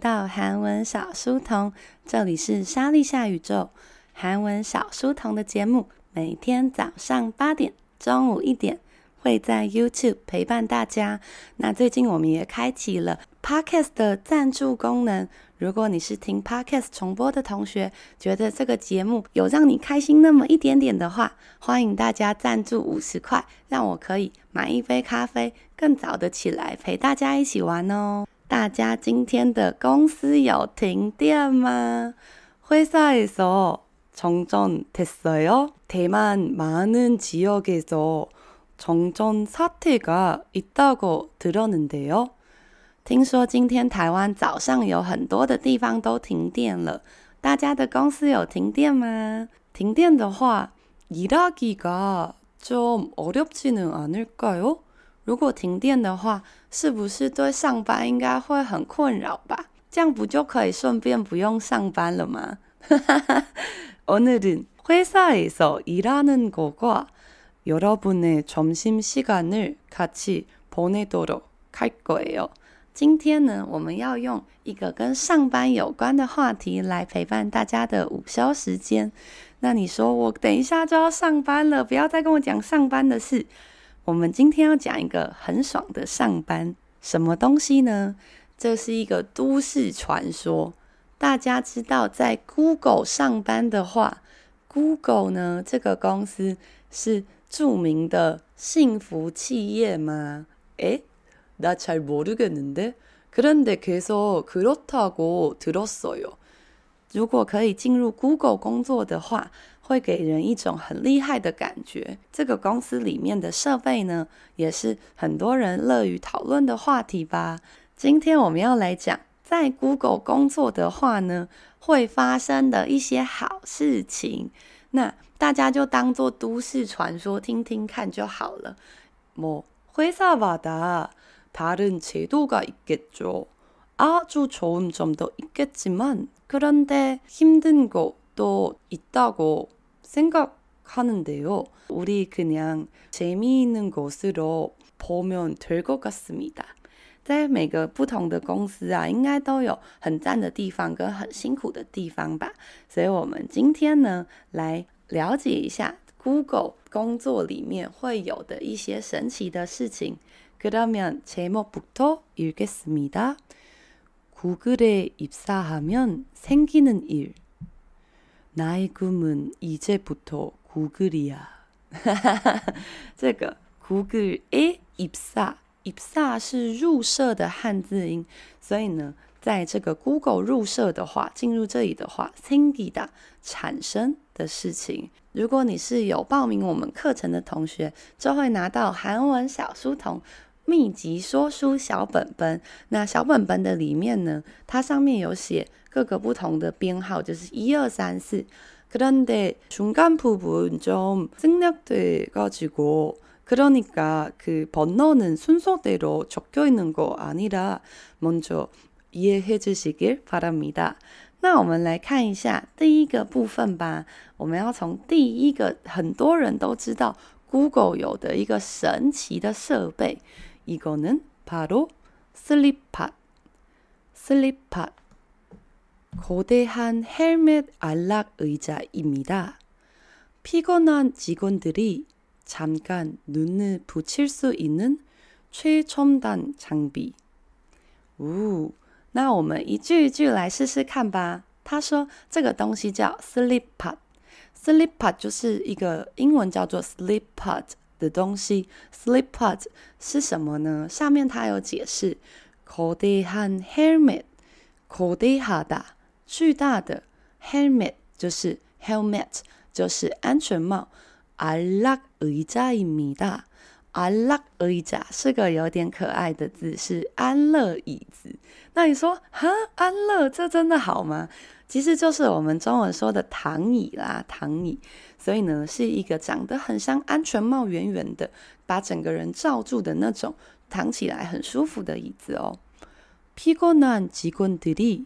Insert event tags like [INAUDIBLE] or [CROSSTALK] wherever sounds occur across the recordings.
到韩文小书童，这里是莎莉夏宇宙韩文小书童的节目，每天早上八点、中午一点会在 YouTube 陪伴大家。那最近我们也开启了 Podcast 的赞助功能。如果你是听 Podcast 重播的同学，觉得这个节目有让你开心那么一点点的话，欢迎大家赞助五十块，让我可以买一杯咖啡，更早的起来陪大家一起玩哦。 大家今天的公司有停电吗？회사에서정전됐어요대만많은지역에서정전사태가있다고들었는데요听说今天台湾早上有很多的地方都停电了，大家的公司有停电吗？停电的话，일하기가좀어렵지는않을까요？ 如果停电的话，是不是对上班应该会很困扰吧？这样不就可以顺便不用上班了吗？오늘은회사에서일하는것과여러분의점심시간을같이보내도록할거예요今天呢，我们要用一个跟上班有关的话题来陪伴大家的午休时间。那你说我等一下就要上班了，不要再跟我讲上班的事。 我们今天要讲一个很爽的上班，什么东西呢？这是一个都市传说。大家知道在 Google 上班的话，Google 呢，这个公司是着名的幸福企业吗？诶。나잘모르겠는데그런데계속그렇다고들었어요如果可以进入 Google 工作的话， 会给人一种很厉害的感觉。这个公司里面的设备呢，也是很多人乐于讨论的话题吧。今天我们要来讲，在 Google 工作的话呢，会发生的一些好事情。那大家就当做都市传说听听看就好了。뭐회사마다 다른 제도가 있겠죠. 아주 좋은 점도 있겠지만, 그런데 힘든 것도 있다고 생각하는데요. 우리 그냥 재미있는 것으로 보면 될 것 같습니다. 在每个不同的公司啊，应该都有很赞的地方跟很辛苦的地方吧。所以，我们今天呢，来了解一下 Google 工作里面会有的一些神奇的事情。 그러면 제목부터 읽겠습니다. 구글에 입사하면 생기는 일. 나의 꿈은 이제부터 구글이야. [LAUGHS] 这个 구글에 입사, 입사 是入社的汉字音，所以呢，在这个 Google 入社的话，进入这里的话，생기다 产生的事情。如果你是有报名我们课程的同学，就会拿到韩文小书童。秘籍说书小本本，那小本本的里面呢，它上面有写 各个不同的编号，就是一二三四。그런데중간부분좀省略돼가지고그러니까그번호는순서대로적혀있는거아니라먼저이해해주시길바랍니다。那我们来看一下第一个部分吧。我们要从第一个很多人都知道 Google 有的一个神奇的设备。 이거는 바로 슬립팟. 슬립팟. 거대한 헬멧 안락 의자입니다. 피곤한 직원들이 잠깐 눈을 붙일 수 있는 최첨단 장비. 우, 那我们一句一句来试试看吧。他说这个东西叫 슬립팟. 슬립팟 就是一个英文叫做 sleeppod 的东西，slip-pod 是什么呢？上面它有解释，거대한 helmet，거대하다， 巨大的 helmet 就是 helmet 就是安全帽，안락 의자입니다， 안락 의자是个有点可爱的字，是安乐椅子。那你说，哈，安乐这真的好吗？其实就是我们中文说的躺椅啦，躺椅。所以呢，是一个长得很像安全帽，圆圆的，把整个人罩住的那种，躺起来很舒服的椅子哦。피곤한직원들이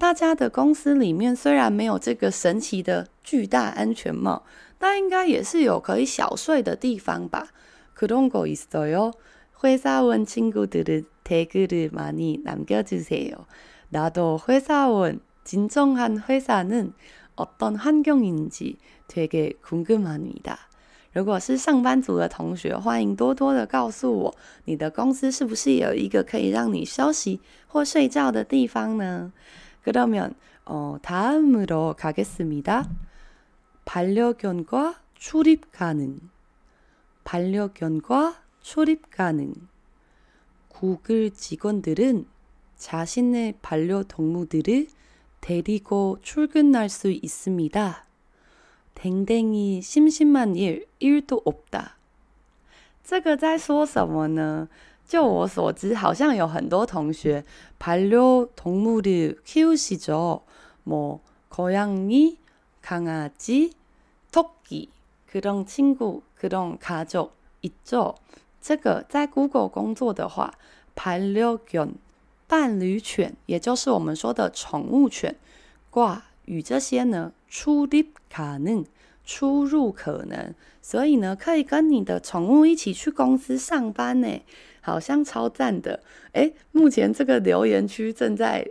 大家的公司里面虽然没有这个神奇的巨大安全帽，但应该也是有可以小睡的地方吧？그런거있어요회사원친구들은댓글을많이남겨주세요나도회사원진정한회사는어떤환경인지되게궁금합니다如果是上班族的同学，欢迎多多的告诉我，你的公司是不是有一个可以让你休息或睡觉的地方呢？ 그러면어다음으로가겠습니다 반려견과 출입 가능. 반려견과 출입 가능. 구글 직원들은 자신의 반려동물들을 데리고 출근할 수 있습니다. 댕댕이 심심한 일 1도 없다. 这个在说什么呢？ 就我所知，好像有很多同学 반려동물을 키우시죠. 뭐 고양이, 강아지, 토끼 그런 친구, 그런 가족 있죠. 这个在 Google 工作的话，반려견伴侣犬，也就是我们说的宠物犬，挂与这些呢，出入可能，出入可能，所以呢，可以跟你的宠物一起去公司上班呢。 好像超赞的，诶，目前这个留言区正在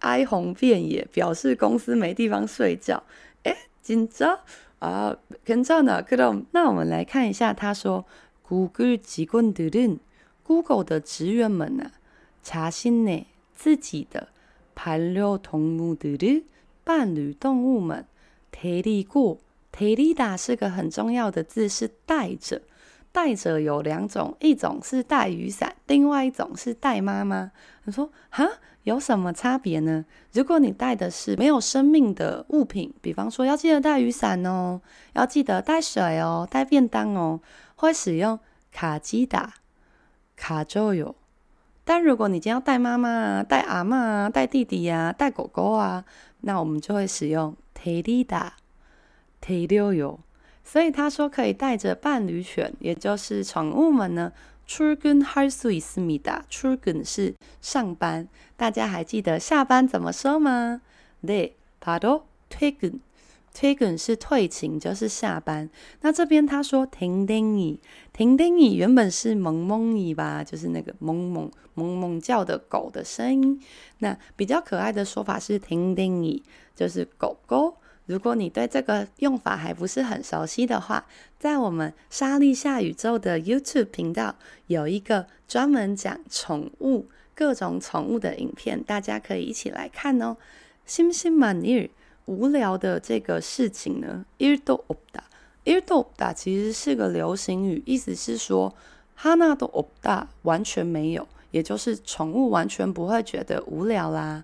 哀鸿遍野，表示公司没地方睡觉。诶，紧张啊，紧张呢？可能那我们来看一下，他说，Google 직원들은 Google 的职员们呢，자신의自己的반려동물들을伴侣动物们데리고데리다是个很重要的字，是带着。 带着有两种，一种是带雨伞，另外一种是带妈妈。你说哈有什么差别呢？如果你带的是没有生命的物品，比方说要记得带雨伞哦，要记得带水哦，带便当哦，会使用卡基达卡就有。但如果你今天要带妈妈、带阿妈、带弟弟呀、带狗狗啊，那我们就会使用提利达提溜有。所以他说可以带着伴侣犬，也就是宠物们呢，출근할수있습니다。출근是上班，大家还记得下班怎么说吗？네바로퇴근。퇴근是退勤，就是下班。那这边他说댕댕이，댕댕이原本是멍멍이吧，就是那个멍멍 멍멍叫的狗的声音。那比较可爱的说法是댕댕이，就是狗狗。 如果你对这个用法还不是很熟悉的话在我们莎莉下宇宙的 youtube 频道有一个专门讲宠物各种宠物的影片大家可以一起来看哦。心心满意无聊的这个事情呢 irdled irdled 其实是个流行语意思是说哈娜都 opt 完全没有也就是宠物完全不会觉得无聊啦。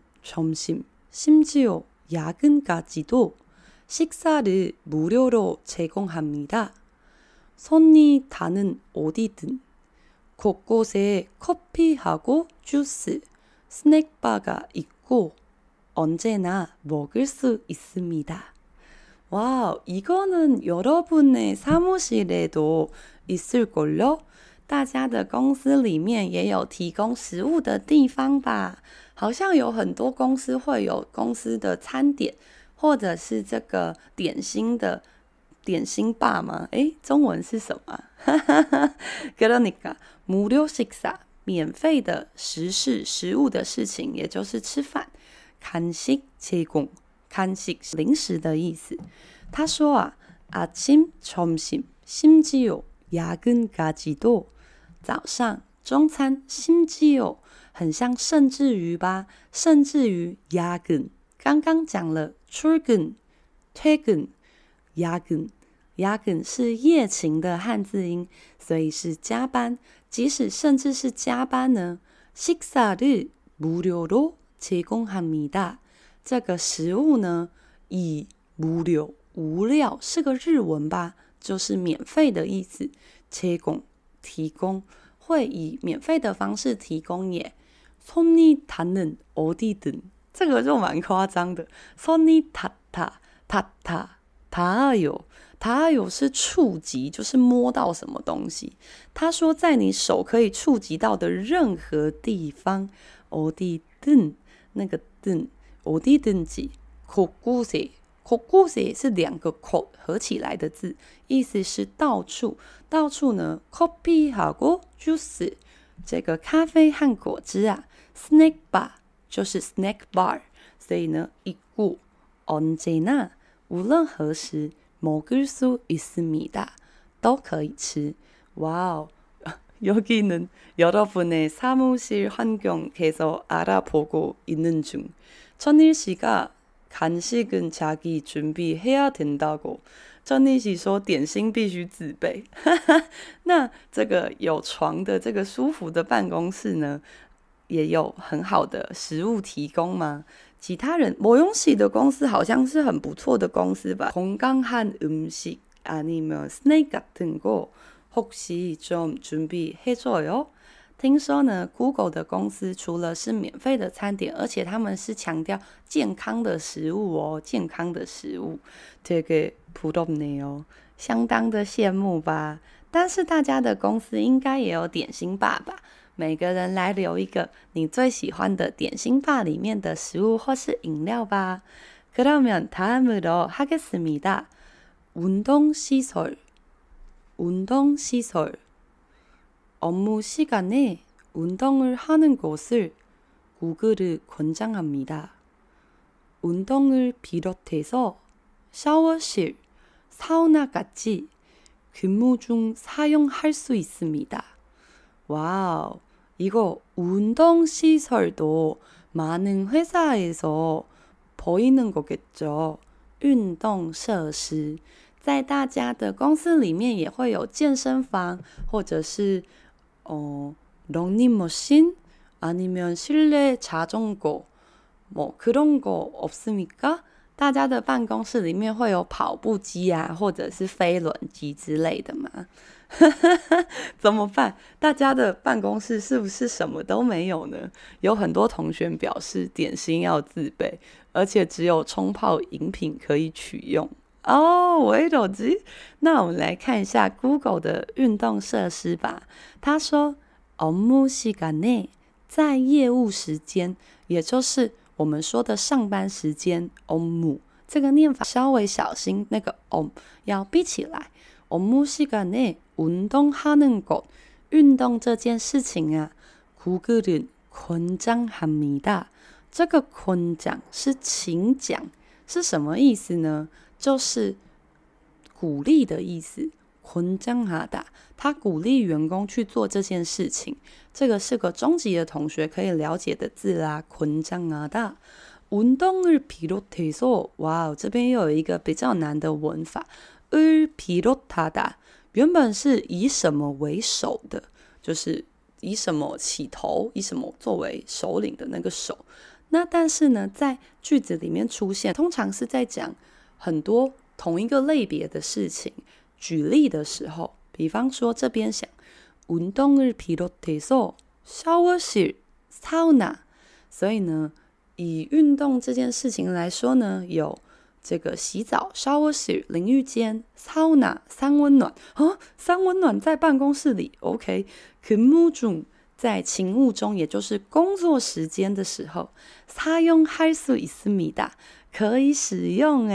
점심, 심지어 야근까지도 식사를 무료로 제공합니다. 손이 닿는 어디든 곳곳에 커피하고 주스, 스낵바가 있고 언제나 먹을 수 있습니다. 와, 이거는 여러분의 사무실에도 있을걸요? 大家的公司里面也有提供食物的地方吧？ 好像有很多公司会有公司的餐点，或者是这个点心的点心吧吗？诶，中文是什么？哈哈哈，그러니까무료식사，免费的食事食物的事情，也就是吃饭。간식제공，간식零食的意思。他说啊，아침점심심지요야근까지도早上、中餐、심지어 很像甚至于吧？甚至于야근，刚刚讲了출근、퇴근、야근、야근是夜勤的汉字音，所以是加班。即使甚至是加班呢？식사를무료로제공합니다。这个食物呢，以无料无料是个日文吧，就是免费的意思。제공提供会以免费的方式提供耶。 손이닿는어디든这个就蛮夸张的。손이닿다닿다닿요。它有是触及，就是摸到什么东西。他说，在你手可以触及到的任何地方，어디든那个든 어디든지곳곳에곳곳에是两个口合起来的字，意思是到处。到处呢，커피하고주스 这个咖啡和果汁啊，스낵바就是 snack bar，所以呢，一过언제나无论何时。먹을수있습니다都可以吃。哇哦，[LAUGHS] 여기는여러분의사무실환경계속알아보고있는중천일씨가간식은자기준비해야된다고 천일씨说点心必须自备。[LAUGHS] 那这个有床的这个舒服的办公室呢，也有很好的食物提供吗？其他人，모용씨的公司好像是很不错的公司吧？건강한음식아니면스낵같은거혹시좀준비해줘요 听说呢，Google 的公司除了是免费的餐点，而且他们是强调健康的食物哦，健康的食物，这个普通的哦，相当的羡慕吧。但是大家的公司应该也有点心吧吧？每个人来留一个你最喜欢的点心吧里面的食物或是饮料吧。그러면다음으로하겠습니다运动시설运动시설 업무시간에운동을하는것을구글을권장합니다运动을비롯해서샤워실사우나까지근무중사용할수있습니다 와우, 이거 운동 시설도 많은 회사에서 보이는 거겠죠. 运动设施在大家的公司里面也会有健身房，或者是 어 러닝머신 아니면 실내 자전거 뭐 그런 거 없습니까? 大家的办公室里面会有跑步机啊，或者是飞轮机之类的吗？[LAUGHS] 怎么办？大家的办公室是不是什么都没有呢？有很多同学表示点心要自备，而且只有冲泡饮品可以取用 哦。我有手机，那我们来看一下 Google 的运动设施吧。他说：업무시간에在业务时间，也就是我们说的上班时间，업무这个念法稍微小心，那个 om 要闭起来。업무시간에运动하는 것，运动这件事情啊，구글은권장합니다。这个권장是请讲，是什么意思呢？ 就是鼓励的意思。권장하다，他鼓励员工去做这件事情。这个是个中级的同学可以了解的字啦。권장하다，运动을비롯해서，哇，这边又有一个比较难的文法，을비롯하다。原本是以什么为首的，就是以什么起头，以什么作为首领的那个首。那但是呢，在句子里面出现，通常是在讲 很多同一个类别的事情。举例的时候，比方说这边想运动을비롯해서샤워실、사우나，所以呢，以运动这件事情来说呢，有。这个洗澡、shower 室、淋浴间、sauna 三温暖啊，三温暖在办公室里，OK。근무중在勤务中，也就是工作时间的时候，사용할수있습니다可以使用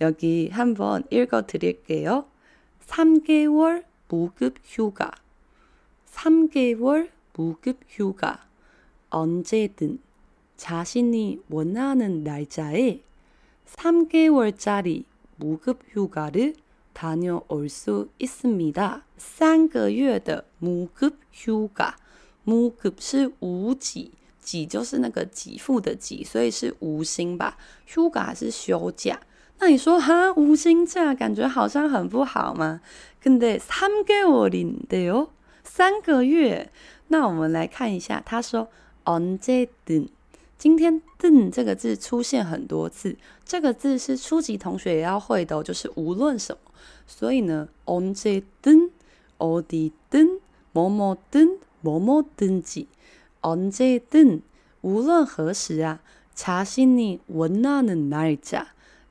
여기 한번 읽어 드릴게요. 3개월 무급 휴가. 3개월 무급 휴가. 언제든 자신이 원하는 날짜에 3개월짜리 무급 휴가를 다녀올 수 있습니다. 3个月的 무급 휴가. 无급是无给，给就是那个给付的给，所以是无薪吧。휴가是休假， 那你说哈无薪假，感觉好像很不好吗？근데3개월인데요，三个月。那我们来看一下，他说언제든，今天든这个字出现很多次，这个字是初级同学也要会的，就是无论什么。所以呢，언제든，어디든，뭐뭐든。뭐뭐든지언제든无论何时啊，자신이원하는날짜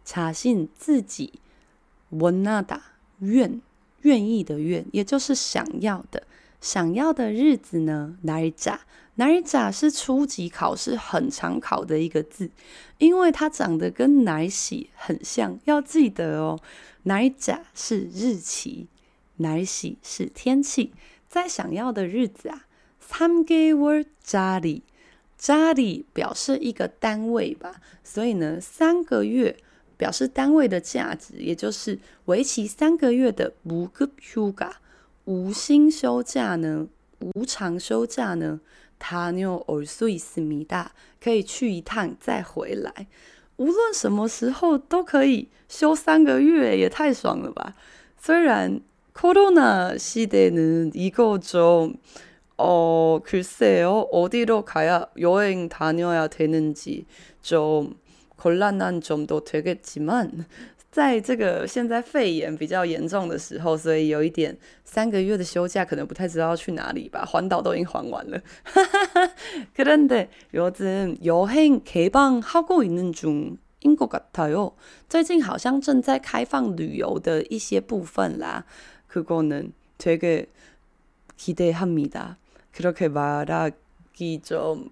查信自己원나다愿愿意的愿，也就是想要的想要的日子呢？哪一자哪一자是初级考试很常考的一个字，因为它长得跟奶喜很像，要记得哦。奶一是日期，奶喜是天气，在想要的日子啊。三개월짜 리， 짜里表示一个单位吧，所以呢，三个月。表示单位的价值，也就是为期三个月的无급 휴가，无薪休假呢，无偿休假呢，다녀올수있습니다，可以去一趟再回来，无论什么时候都可以休三个月，也太爽了吧！虽然。코로나시대는이거좀어글쎄요어디로가야여행다녀야되는지좀 곤란한점도되겠지만[LAUGHS] 在这个现在肺炎比较严重的时候，所以有一点三个月的休假可能不太知道要去哪里吧。环岛都已经环完了。그런데요즘여행개방하고있는중인것같아요最近好像正在开放旅游的一些部分啦。 그거는 되게 기대합니다. 그렇게 말하기 좀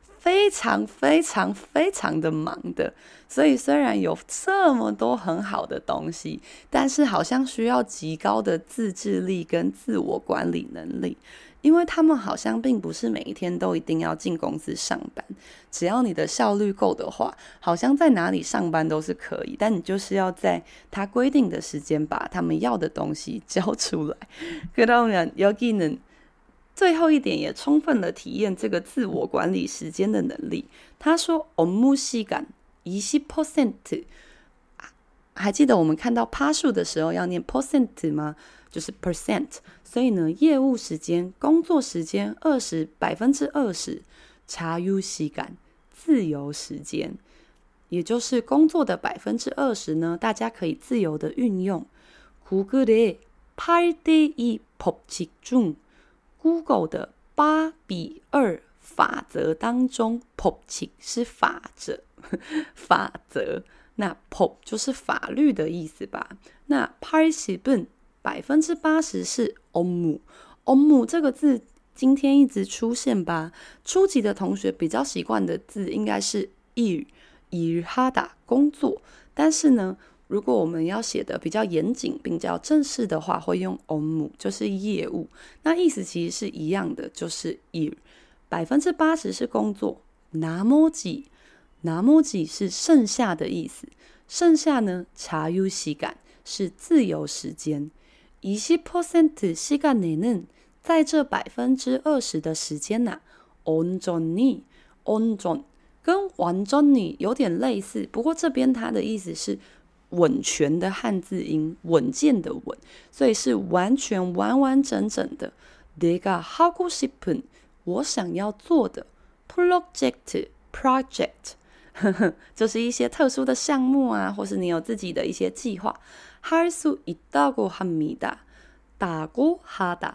非常非常非常的忙的。所以虽然有这么多很好的东西，但是好像需要极高的自制力跟自我管理能力，因为他们好像并不是每一天都一定要进公司上班。只要你的效率够的话，好像在哪里上班都是可以。但你就是要在他规定的时间把他们要的东西交出来。그러면여기는 最后一点也充分的体验这个自我管理时间的能力。他说업무시간20%还记得我们看到趴数的时候要念 percent 吗？就是 percent。所以呢，业务时间、工作时间二十百分之二十，자유시간自由时间，也就是工作的百分之二十呢，大家可以自由的运用。구글의8대2법칙중 Google 的八比二法则当中，Pop 题是法则，[LAUGHS] 法则。那 Pop 就是法律的意思吧？那 percent 百分之八十是 Om，Om 这个字今天一直出现吧？初级的同学比较习惯的字应该是 i 伊哈打工作，但是呢，如果我们要写的比较严谨并较正式的话，会用 업무，就是业务。那意思其实是一样的，就是일，百分之八十是工作。나머지，나머지是剩下的意思。剩下呢，자유시간是自由时间。 20%시간내는在这百分之二十的时间呐、啊，온전히온전跟완전히有点类似，不过这边它的意思是 稳全的汉字音，稳健的稳，所以是完全完完整整的。내가하고싶은我想要做的 project project，[LAUGHS] 呵呵，就是一些特殊的项目啊，或是你有自己的一些计划。할수있다고합니다，다고하다。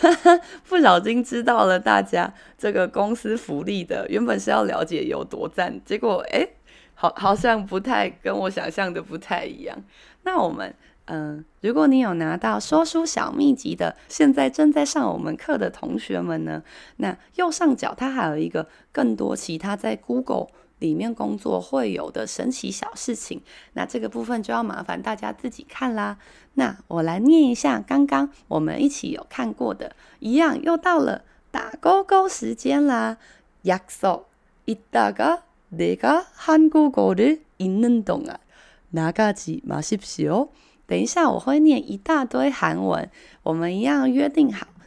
[LAUGHS] 不小心知道了大家这个公司福利的，原本是要了解有多赞，结果诶，好好像不太跟我想象的不太一样。那我们嗯、如果你有拿到说书小秘籍的，现在正在上我们课的同学们呢，那右上角它还有一个更多其他在 Google。里面工作会有的神奇小事情，那这个部分就要麻烦大家自己看啦。那我来念一下刚刚我们一起有看过的，一样又到了打勾勾时间啦。약속이따가내가한국어를읽는동안나가지마십시오。等一下我会念一大堆韩文，我们一样约定好。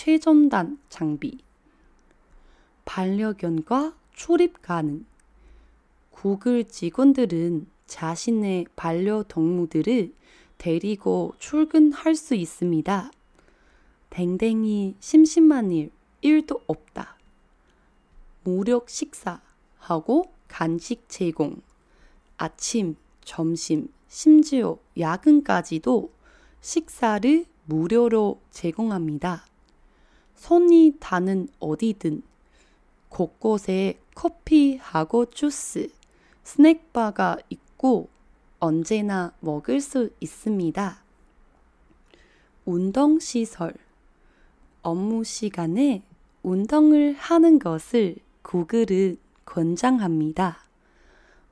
최첨단 장비, 반려견과 출입 가능. 구글 직원들은 자신의 반려동물들을 데리고 출근할 수 있습니다. 댕댕이 심심한 일 1도 없다. 무료 식사 하고 간식 제공. 아침, 점심, 심지어 야근까지도 식사를 무료로 제공합니다. 손이 닿는 어디든 곳곳에 커피하고 주스, 스낵바가 있고 언제나 먹을 수 있습니다. 운동시설 업무 시간에 운동을 하는 것을 구글은 권장합니다.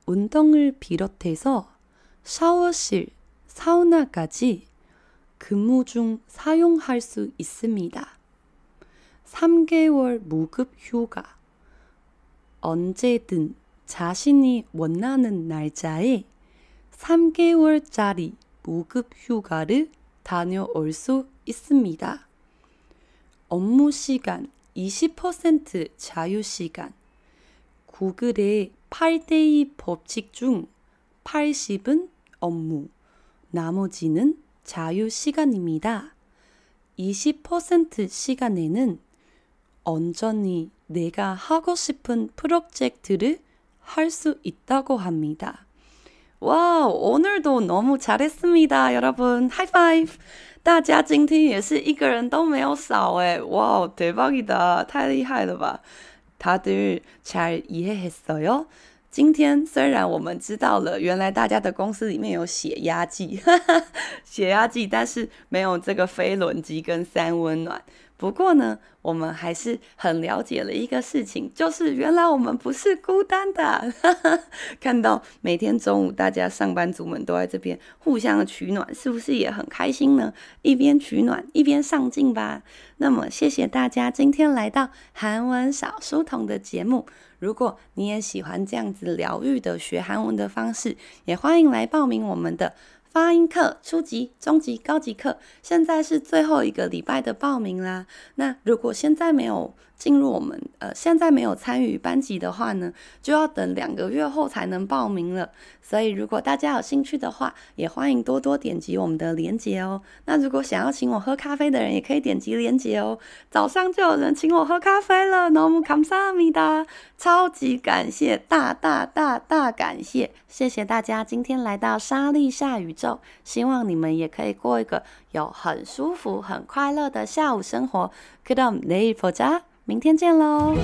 운동을 비롯해서 샤워실, 사우나까지 근무 중 사용할 수 있습니다. 3개월 무급 휴가. 언제든 자신이 원하는 날짜에 3개월짜리 무급 휴가를 다녀올 수 있습니다. 업무 시간 20% 자유 시간. 구글의 8대2 법칙 중 80은 업무, 나머지는 자유 시간입니다. 20% 시간에는 온전히 내가 하고 싶은 프로젝트를 할 수 있다고 합니다. 와, 오늘도 너무 잘했습니다, 여러분. 하이파이브! 大家今天也是一个人都没有少诶 와, 대박이다. 太厉害了吧. 다들 잘 이해했어요? 今天虽然我们知道了，原来大家的公司里面有血压计，血压计，但是没有这个飞轮机跟三温暖。 不过呢，我们还是很了解了一个事情，就是原来我们不是孤单的。[LAUGHS] 看到每天中午大家上班族们都在这边互相取暖，是不是也很开心呢？一边取暖一边上进吧。那么谢谢大家今天来到韩文小书童的节目。如果你也喜欢这样子疗愈的学韩文的方式，也欢迎来报名我们的。发音课初级、中级、高级课，现在是最后一个礼拜的报名啦。那如果现在没有 进入我们呃现在没有参与班级的话呢，就要等两个月后才能报名了。所以如果大家有兴趣的话，也欢迎多多点击我们的链接哦。那如果想要请我喝咖啡的人，也可以点击链接哦。早上就有人请我喝咖啡了，너무감사합니다，超级感谢，大大大大感谢，谢谢大家今天来到莎莉夏宇宙， 希望你们也可以过一个有很舒服、很快乐的下午生活。Good night for，明天见喽！